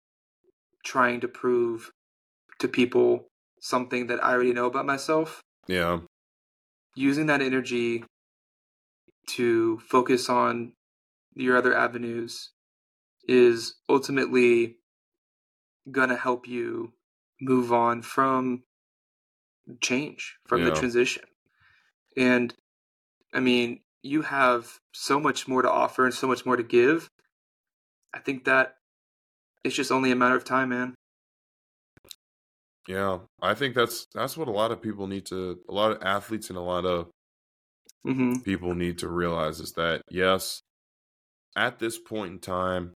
trying to prove to people something that I already know about myself, Yeah. using that energy to focus on your other avenues is ultimately going to help you move on from change, from the transition. And I mean, you have so much more to offer and so much more to give. I think that it's just only a matter of time, man. Yeah. I think that's that's what a lot of people need to a lot of athletes and a lot of hmm people need to realize is that yes, at this point in time,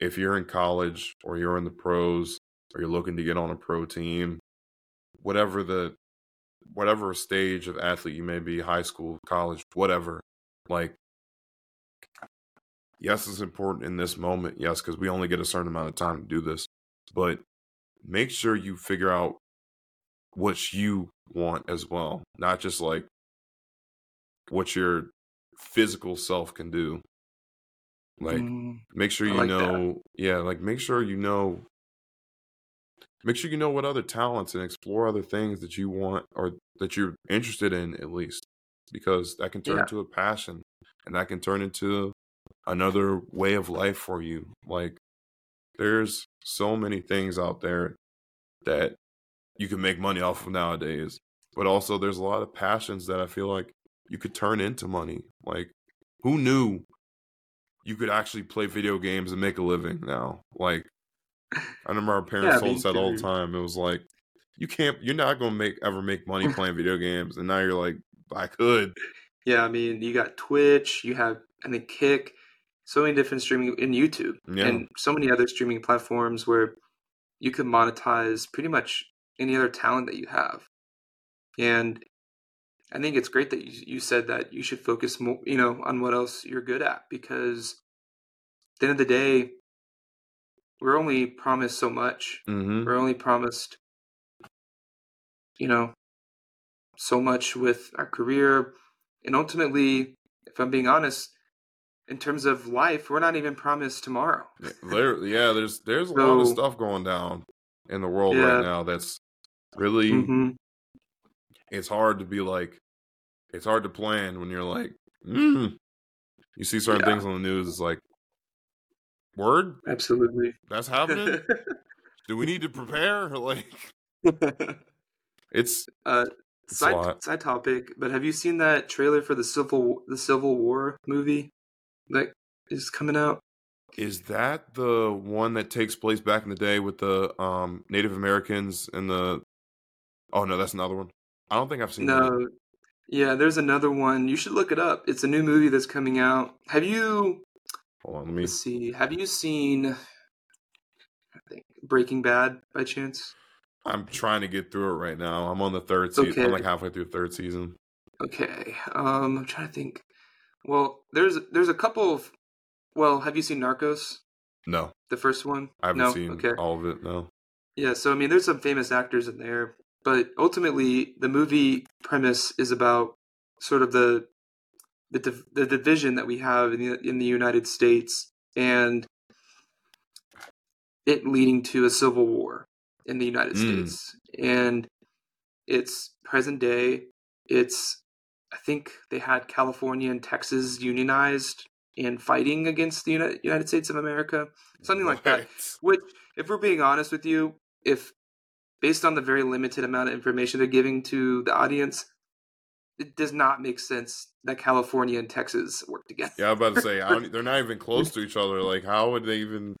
if you're in college or you're in the pros or you're looking to get on a pro team, whatever the whatever stage of athlete you may be, high school, college, whatever, like yes, it's important in this moment, yes, because we only get a certain amount of time to do this. But make sure you figure out what you want as well, not just like what your physical self can do. Like Mm, make sure you like that. know yeah, like make sure you know make sure you know what other talents and explore other things that you want or that you're interested in at least because that can turn Yeah. into a passion and that can turn into another way of life for you. Like there's so many things out there that you can make money off of nowadays. But also there's a lot of passions that I feel like you could turn into money. Like who knew you could actually play video games and make a living now? Like I remember our parents Yeah, told us that all the time. It was like you can't you're not gonna make ever make money playing video games and now you're like, I could. Yeah, I mean, you got Twitch, you have, and think, Kick, so many different streaming in YouTube, Yeah. and so many other streaming platforms where you can monetize pretty much any other talent that you have. And I think it's great that you, you said that you should focus more, you know, on what else you're good at because at the end of the day, we're only promised so much. Mm-hmm. We're only promised, you know, so much with our career. And ultimately, if I'm being honest, in terms of life, we're not even promised tomorrow. Yeah, there, yeah, there's there's a lot of stuff going down in the world Yeah. right now that's really hmm it's hard to be like it's hard to plan when you're like mm. you see certain Yeah. things on the news it's like word Absolutely. that's happening do we need to prepare like it's uh, It's side side topic, but have you seen that trailer for the Civil the Civil War movie that is coming out? is that the one that takes place back in the day with the um native americans and the oh no that's another one i don't think i've seen that No. Yeah, there's another one. You should look it up. It's a new movie that's coming out. Have you hold on let me Let's see. Have you seen I think Breaking Bad by chance? i'm trying to get through it right now i'm on the third season i'm like halfway through the third season Okay. Um I'm trying to think. Well, there's there's a couple of well, have you seen Narcos? no The first one? i haven't no? seen okay. all of it no Yeah, so I mean there's some famous actors in there, but ultimately the movie premise is about sort of the the div- the division that we have in the in the United States and it leading to a civil war in the United Mm. States. And it's present day. It's I think they had California and Texas unionized and fighting against the Uni- United States of America, something like that. Which, if we're being honest with you, if based on the very limited amount of information they're giving to the audience, it does not make sense that California and Texas work together. Yeah, I'm about to say they're not even close to each other. Like, how would they even?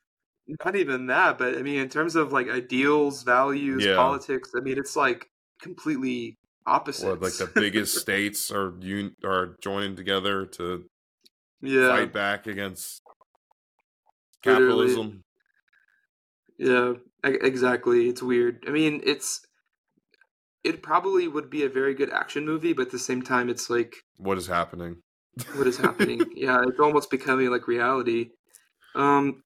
Not even that, but I mean, in terms of like ideals, values, Yeah. politics, I mean, it's like completely opposite. Like the biggest states are un- are joining together to yeah, fight back against Literally. capitalism. yeah, e- exactly. It's weird. I mean, it's it probably would be a very good action movie, but at the same time, it's like What is happening? what is happening? yeah, it's almost becoming like reality. Um,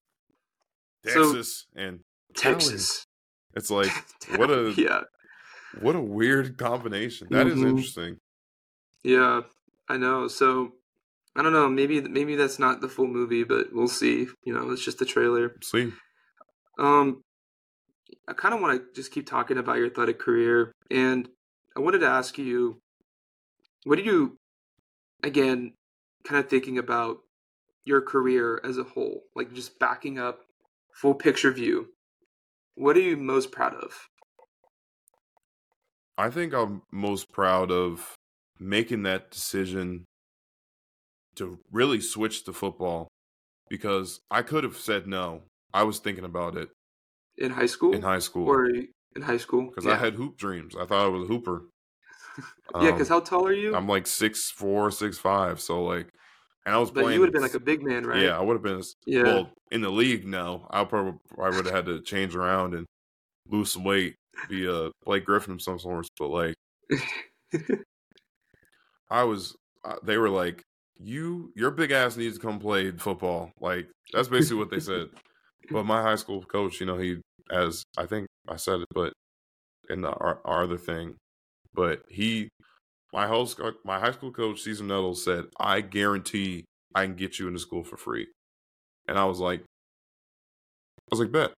So- Texas and Texas. it's like what a yeah, what a weird combination. That is Mhm. interesting. yeah, I know. So I don't know. Maybe maybe that's not the full movie, but we'll see. You know, it's just the trailer. See, Um, I kind of want to just keep talking about your athletic career, and I wanted to ask you, what do you, again, kind of thinking about your career as a whole, like just backing up, full picture view. What are you most proud of? I think I'm most proud of making that decision to really switch to football because I could have said no. I was thinking about it In high school? in high school Or in high school? because yeah. I had hoop dreams. I thought I was a hooper. yeah, Um, because how tall are you? I'm like six four, six five. So like, and I was but playing. you would have been like a big man, right? Yeah, I would have been. Yeah. Well, in the league, no. I probably I would have had to change around and lose some weight, be a Blake Griffin of some sorts. But like, I was. Uh, they were like, "You, your big ass needs to come play football." Like that's basically what they said. But my high school coach, you know, he as I think I said it, but in the our, our other thing, but he, my host, my high school coach, Caesar Nettles said, "I guarantee I can get you into school for free," and I was like, I was like, bet.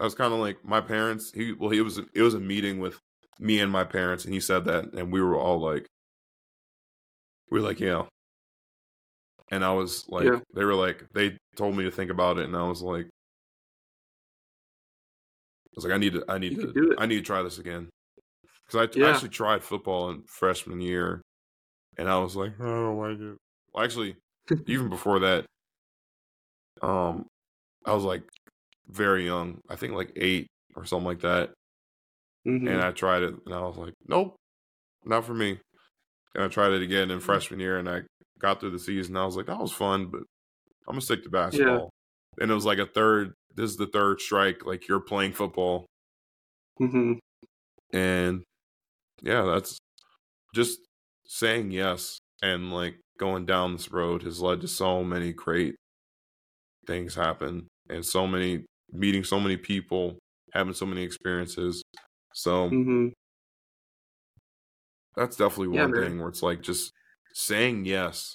I was kind of like my parents. He well, he was it was a meeting with me and my parents, and he said that, and we were all like, we are like, yeah. And I was like, Yeah. they were like, they told me to think about it, and I was like, I was like, I need to, I need You to, do it. I need to try this again, because I Yeah. actually tried football in freshman year, and I was like, I don't like it. Well, actually, even before that, um, I was like very young. I think like eight or something like that. Mhm. And I tried it, and I was like, nope, not for me. And I tried it again in freshman year, and I got through the season. I was like, that was fun, but I'm gonna stick to basketball. And it was like a third. This is the third strike. Like you're playing football, Mhm. and yeah, that's just saying yes and like going down this road has led to so many great things happen and so many meeting so many people having so many experiences so Mhm. that's definitely one man. thing where it's like just saying yes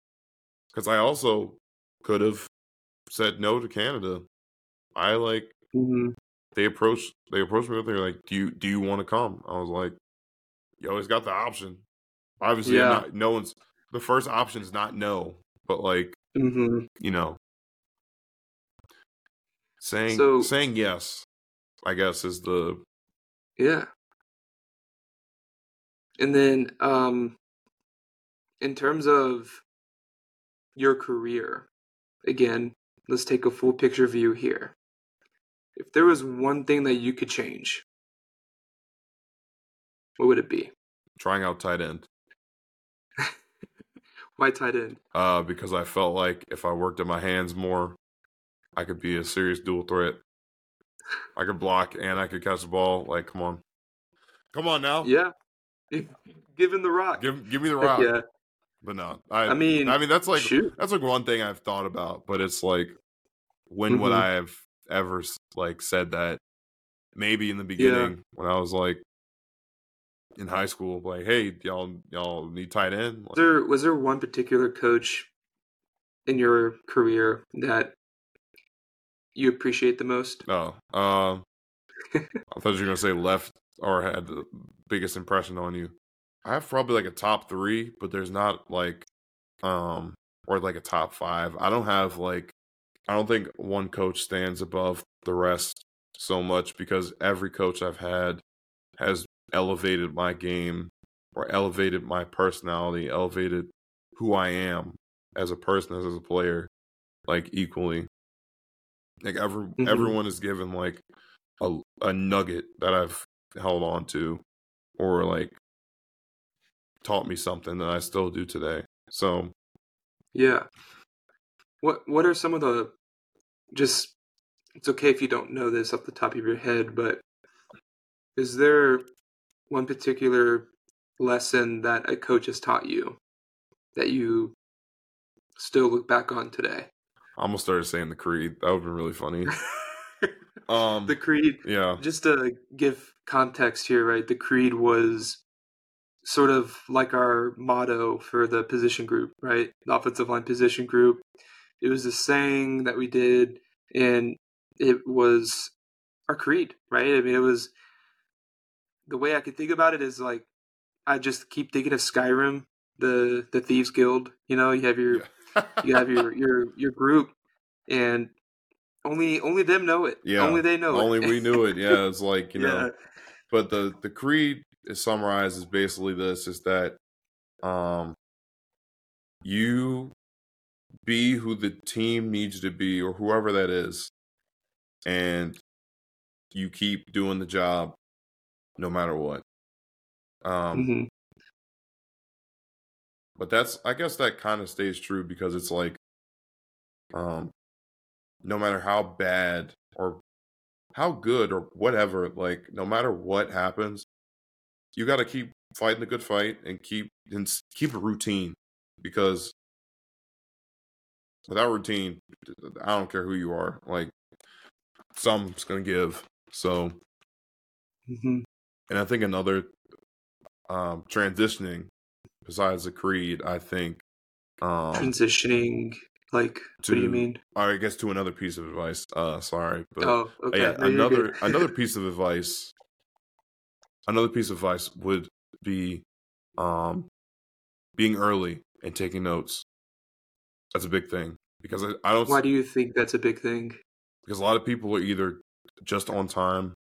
because i also could have said no to canada i like Mhm. they approached they approached me with they're like do you do you want to come i was like you always got the option obviously Yeah. not, no one's the first option is not no but like Mhm. you know saying So- saying yes i guess is the Yeah. And then um in terms of your career, again, let's take a full picture view here. If there was one thing that you could change, what would it be? trying out tight end Why tight end? uh because i felt like if i worked at my hands more i could be a serious dual threat i could block and i could catch the ball like come on come on now Yeah. give him the rock. give give me the Heck rock yeah. But no I, I mean, I mean that's like shoot. that's like one thing I've thought about, but it's like when would Mhm. I have ever like said that? Maybe in the beginning when I was like in high school, like, hey, y'all y'all need tight end. Was there was there one particular coach in your career that you appreciate the most? No, um, I thought you were gonna say left or had the biggest impression on you. I have probably like a top three, but there's not like um or like a top five. I don't have like I don't think one coach stands above the rest so much because every coach I've had has elevated my game or elevated my personality, elevated who I am as a person, as a player, like equally. Like every Mhm. everyone is given like a a nugget that I've held on to, or like taught me something that I still do today. So Yeah. What What are some of the just? It's okay if you don't know this off the top of your head, but is there one particular lesson that a coach has taught you that you still look back on today? I almost started saying the creed. That would have been really funny. Um, the creed. yeah, Just to give context here, right? The creed was sort of like our motto for the position group, right? The offensive line position group. It was a saying that we did, and it was our creed, right? I mean, it was the way I could think about it is like I just keep thinking of Skyrim, the the Thieves Guild. You know, you have your you have your your your group, and only only them know it. Yeah, only they know only it. we knew it. Yeah, it's like you know. But the the creed is summarized as basically this: is that um, you be who the team needs you to be, or whoever that is, and you keep doing the job no matter what. Um, hmm but that's I guess that kind of stays true because it's like um no matter how bad or how good or whatever like no matter what happens you got to keep fighting the good fight and keep and keep a routine because without routine I don't care who you are like some's going to give so hmm and I think another um transitioning besides the creed I think um transitioning. Like, what do you mean? I guess to another piece of advice. Uh, sorry, but oh, okay. yeah, No, another another piece of advice. Another piece of advice would be, um, being early and taking notes. That's a big thing because I, I don't Why do you think that's a big thing? because a lot of people are either just on time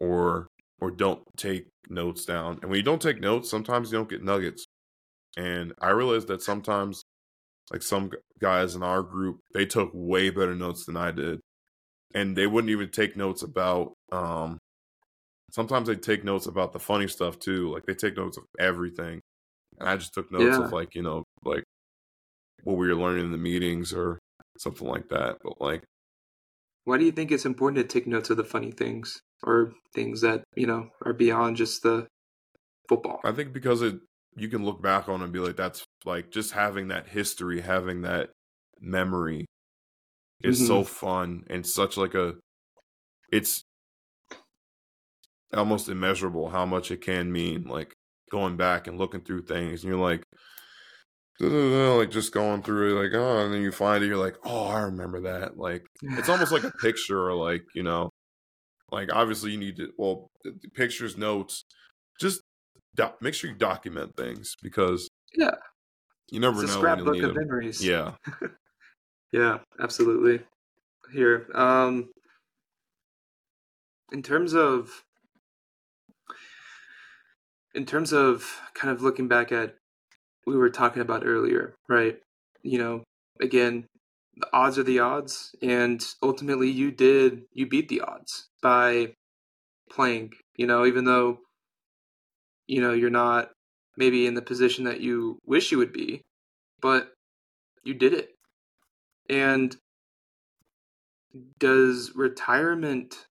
or or don't take notes down. And when you don't take notes, sometimes you don't get nuggets. And I realized that sometimes like some guys in our group, they took way better notes than I did. And they wouldn't even take notes about um sometimes they take notes about the funny stuff too. Like they take notes of everything. And I just took notes Yeah. of like, you know, like what we were learning in the meetings or something like that. But like Why do you think it's important to take notes of the funny things or things that you know are beyond just the football? I think because it you can look back on it and be like, that's like just having that history, having that memory is so mm-hmm. fun and such like a it's almost immeasurable how much it can mean. Like going back and looking through things and you're like like just going through it like oh and then you find it you're like oh i remember that like it's almost like a picture or like you know like obviously you need to well pictures notes just doc- make sure you document things because Yeah. you never it's know scrapbook need of them. memories. yeah Yeah, absolutely. Here, um, in terms of, in terms of kind of looking back at, we were talking about earlier, right? You know, again, the odds are the odds, and ultimately, you did you beat the odds by playing. You know, even though, you know, you're not maybe in the position that you wish you would be, but you did it. And does retirement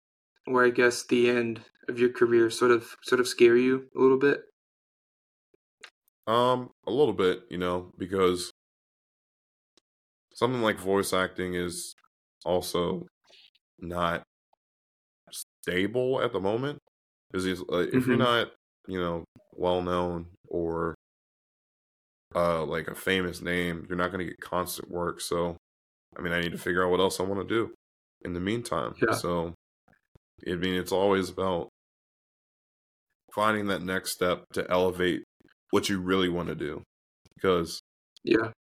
or I guess the end of your career sort of sort of scare you a little bit? Um, a little bit, you know, because something like voice acting is also not stable at the moment. Because uh, if you're Mhm. not, you know, well known or uh like a famous name, you're not going to get constant work. So, I mean, I need to figure out what else I want to do in the meantime. Yeah. So, I mean, it's always about finding that next step to elevate what you really want to do because Yeah.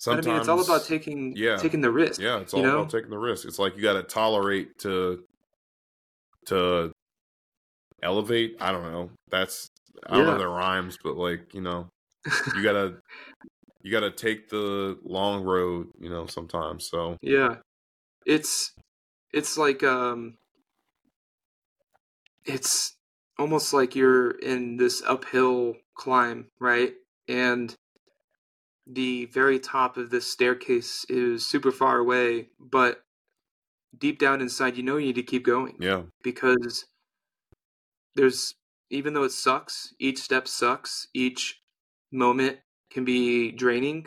sometimes I mean, it's all about taking yeah, taking the risk. Yeah, it's all you know? about taking the risk. It's like you got to tolerate to to elevate. I don't know. That's I don't know the rhymes, but like you know, you gotta you gotta take the long road. You know, sometimes. So Yeah. It's it's like um it's almost like you're in this uphill climb, right? And the very top of this staircase is super far away, but deep down inside you know you need to keep going yeah, because there's even though it sucks, each step sucks, each moment can be draining,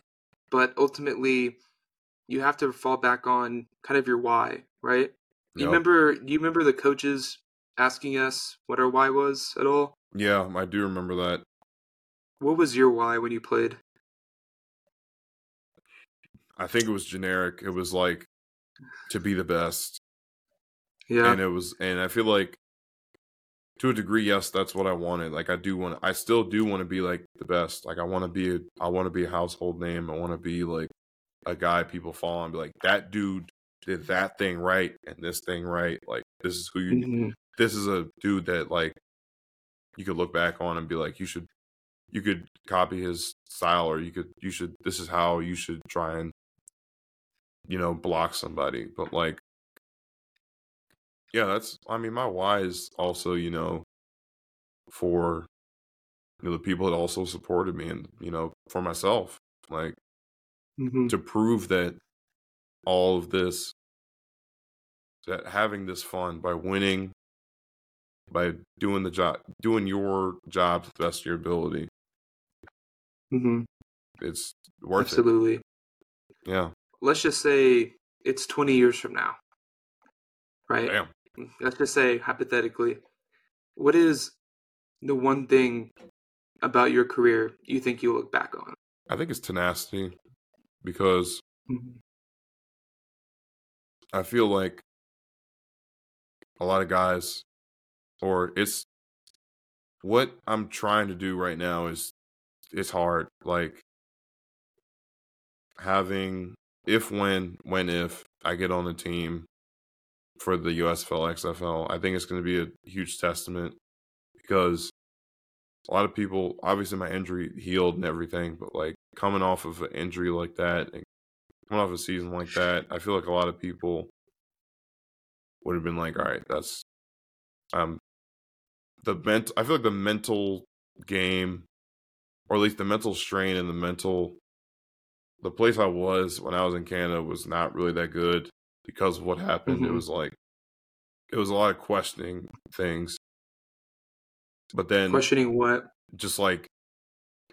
but ultimately you have to fall back on kind of your why, right? You Yep. remember you remember the coaches asking us what our why was at all? yeah, I do remember that. What was your why when you played? I think it was generic. It was like to be the best. Yeah. and it was and i feel like to a degree yes that's what i wanted like i do want i still do want to be like the best like i want to be a, i want to be a household name i want to be like a guy people follow and be like that dude did that thing right and this thing right like this is who you Mhm. This is a dude that like you could look back on and be like you should you could copy his style or you could you should this is how you should try and you know block somebody but like yeah that's i mean my why is also you know for you know the people that also supported me and you know for myself like Mhm. to prove that all of this that having this fun by winning by doing the job doing your job to the best of your ability Mhm. it's worth Absolutely. it yeah Let's just say it's 20 years from now. Right? damn let's just say hypothetically, what is the one thing about your career you think you'll look back on? i think it's tenacity because i feel like a lot of guys or it's what i'm trying to do right now is it's hard like having if when when if i get on the team for the usfl xfl i think it's going to be a huge testament because a lot of people obviously my injury healed and everything but like coming off of an injury like that and coming off a season like that i feel like a lot of people would have been like all right that's um the ment i feel like the mental game or at least the mental strain and the mental the place i was when i was in canada was not really that good because of what happened it Mhm. was like it was a lot of questioning things but then Questioning what? just like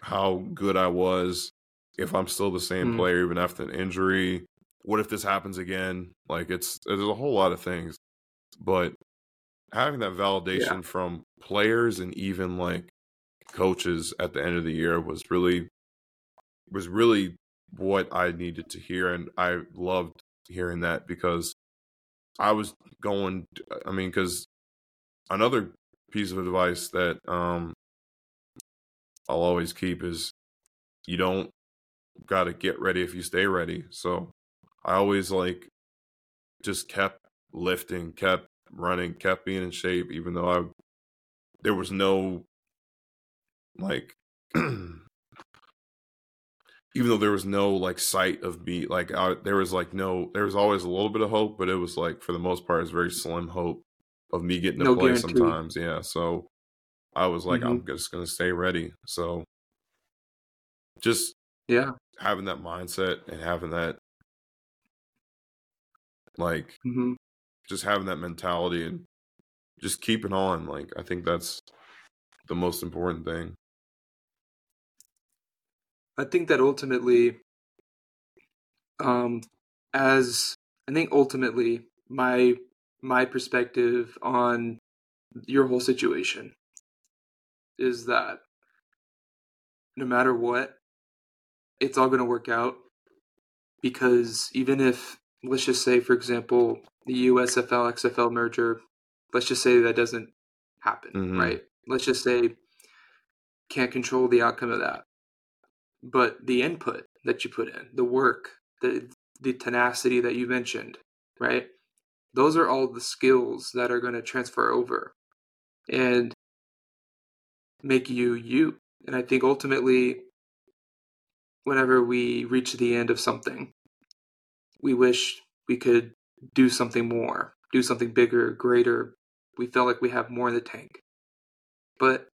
how good I was, if I'm still the same Mm. player even after an injury. What if this happens again? Like it's there's a whole lot of things, but having that validation from players and even like coaches at the end of the year was really was really what I needed to hear, and I loved hearing that because I was going. I mean, because another piece of advice that um I'll always keep is you don't got to get ready if you stay ready. So I always like just kept lifting, kept running, kept being in shape, even though I there was no like even though there was no like sight of me like I, there was like no there was always a little bit of hope but it was like for the most part it's very slim hope of me getting to No play guarantee. sometimes yeah so i was like i'm Mm-hmm. just gonna stay ready so just Yeah. having that mindset and having that like hmm just having that mentality and just keeping on like i think that's the most important thing. I think that ultimately, um, as I think ultimately my my perspective on your whole situation is that no matter what, it's all going to work out because even if let's just say, for example, the USFL XFL merger, let's just say that doesn't happen, Mhm. right? Let's just say can't control the outcome of that but the input that you put in, the work, the the tenacity that you mentioned, right? Those are all the skills that are going to transfer over and make you you. And I think ultimately, whenever we reach the end of something, we wish we could do something more, do something bigger, greater. We feel like we have more in the tank. But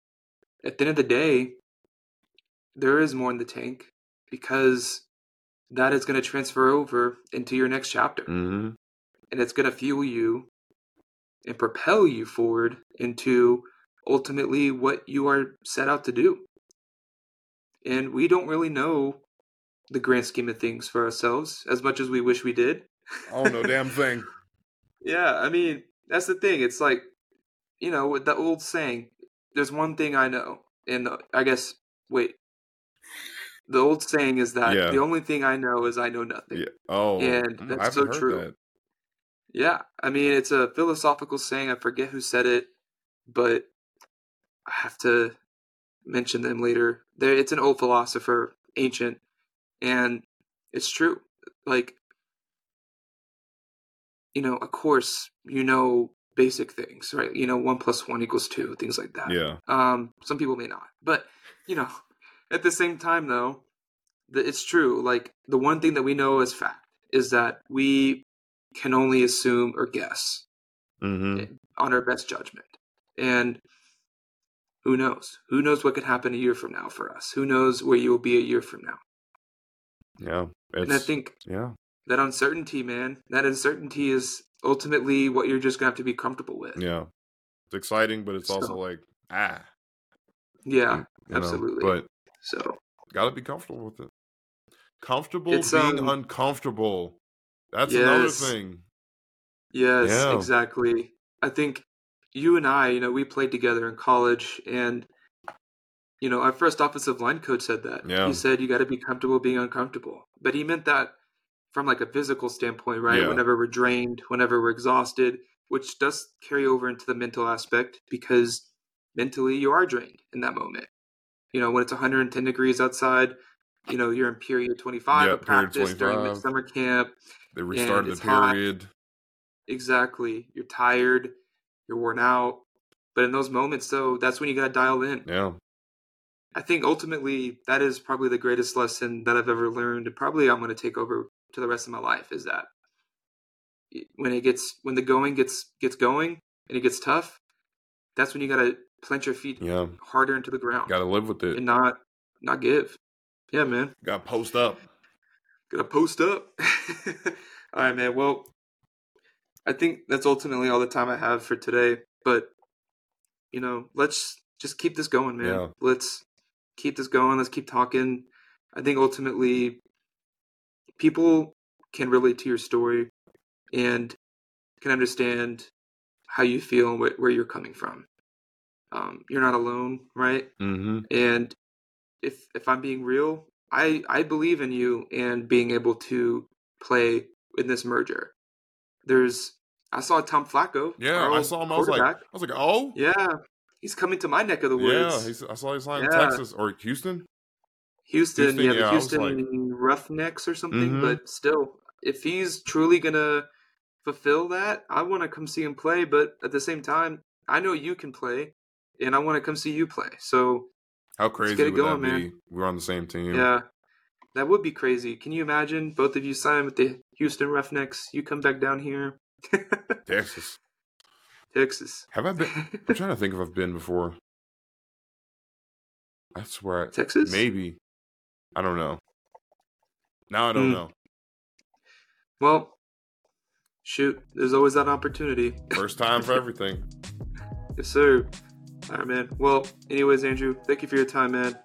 at the end of the day, there is more in the tank because that is going to transfer over into your next chapter. Mm-hmm. And it's going to fuel you and propel you forward into ultimately what you are set out to do. And we don't really know the grand scheme of things for ourselves as much as we wish we did. Oh, no damn thing. yeah, I mean, that's the thing. It's like, you know, with the old saying, there's one thing I know. And I guess, wait, the old saying is that Yeah. the only thing I know is I know nothing. Yeah. Oh, And mm, that's I haven't so true. that. Yeah, I mean, it's a philosophical saying. I forget who said it, but I have to mention them later. There, it's an old philosopher, ancient, and it's true. Like, you know, of course, you know basic things, right? You know, one plus one equals two, things like that. Yeah. Um, some people may not, but you know, at the same time, though, the, it's true. Like the one thing that we know as fact is that we can only assume or guess Mm-hmm. on our best judgment, and who knows? Who knows what could happen a year from now for us? Who knows where you will be a year from now? Yeah. It's, and I think yeah. that uncertainty, man, that uncertainty is ultimately what you're just gonna have to be comfortable with. Yeah. It's exciting, but it's also like, ah. Yeah, you know, absolutely. But so gotta be comfortable with it. Comfortable It's, being um, uncomfortable. That's another thing. Yes, Yeah. exactly. I think you and I, you know, we played together in college, and you know, our first offensive line coach said that. Yeah. He said you got to be comfortable being uncomfortable, but he meant that from like a physical standpoint, right? Yeah. Whenever we're drained, whenever we're exhausted, which does carry over into the mental aspect because mentally you are drained in that moment. You know, when it's 110 degrees outside, you know, you're in period 25 Yeah, of practice during 25. midsummer camp. They restarted the hot. period. Exactly. You're tired, you're worn out. But in those moments, though, that's when you got to dial in. Yeah. I think ultimately that is probably the greatest lesson that I've ever learned, and probably I'm going to take over to the rest of my life. Is that when it gets when the going gets gets going and it gets tough, that's when you got to plant your feet Yeah. harder into the ground Gotta live with it. and not not give. Yeah, man. Gotta post up. Gotta post up. all right, man. Well, I think that's ultimately all the time I have for today. But you know, let's just keep this going, man. Yeah. Let's keep this going. Let's keep talking. I think ultimately, people can relate to your story and can understand how you feel and wh- where you're coming from. Um, you're not alone, right? Mm-hmm. and if if i'm being real i i believe in you and being able to play in this merger there's i saw tom flacco Yeah, I saw him. I was like, I was like, oh, yeah he's coming to my neck of the woods. yeah. He's, I saw he's signed in Texas or Houston. houston, Houston, yeah yeah, the I was houston roughnecks or something Mhm. but still if he's truly gonna fulfill that i want to come see him play but at the same time i know you can play and i want to come see you play so How crazy get it would going, that be? man. We're on the same team. Yeah, that would be crazy. Can you imagine both of you sign with the Houston Roughnecks? You come back down here, Texas. Texas. Have I been? I'm trying to think if I've been before. I swear, I, Texas? maybe. I don't know. Now I don't Hmm. know. Well, shoot, there's always that opportunity. First time for everything. Yes, sir. All right, man. Well, anyways, Andrew, thank you for your time, man.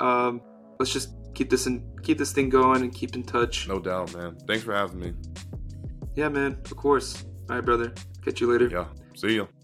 Um, let's just keep this and keep this thing going and keep in touch. No doubt, man. Thanks for having me. Yeah, man. Of course. All right, brother. Catch you later. Yeah. See ya.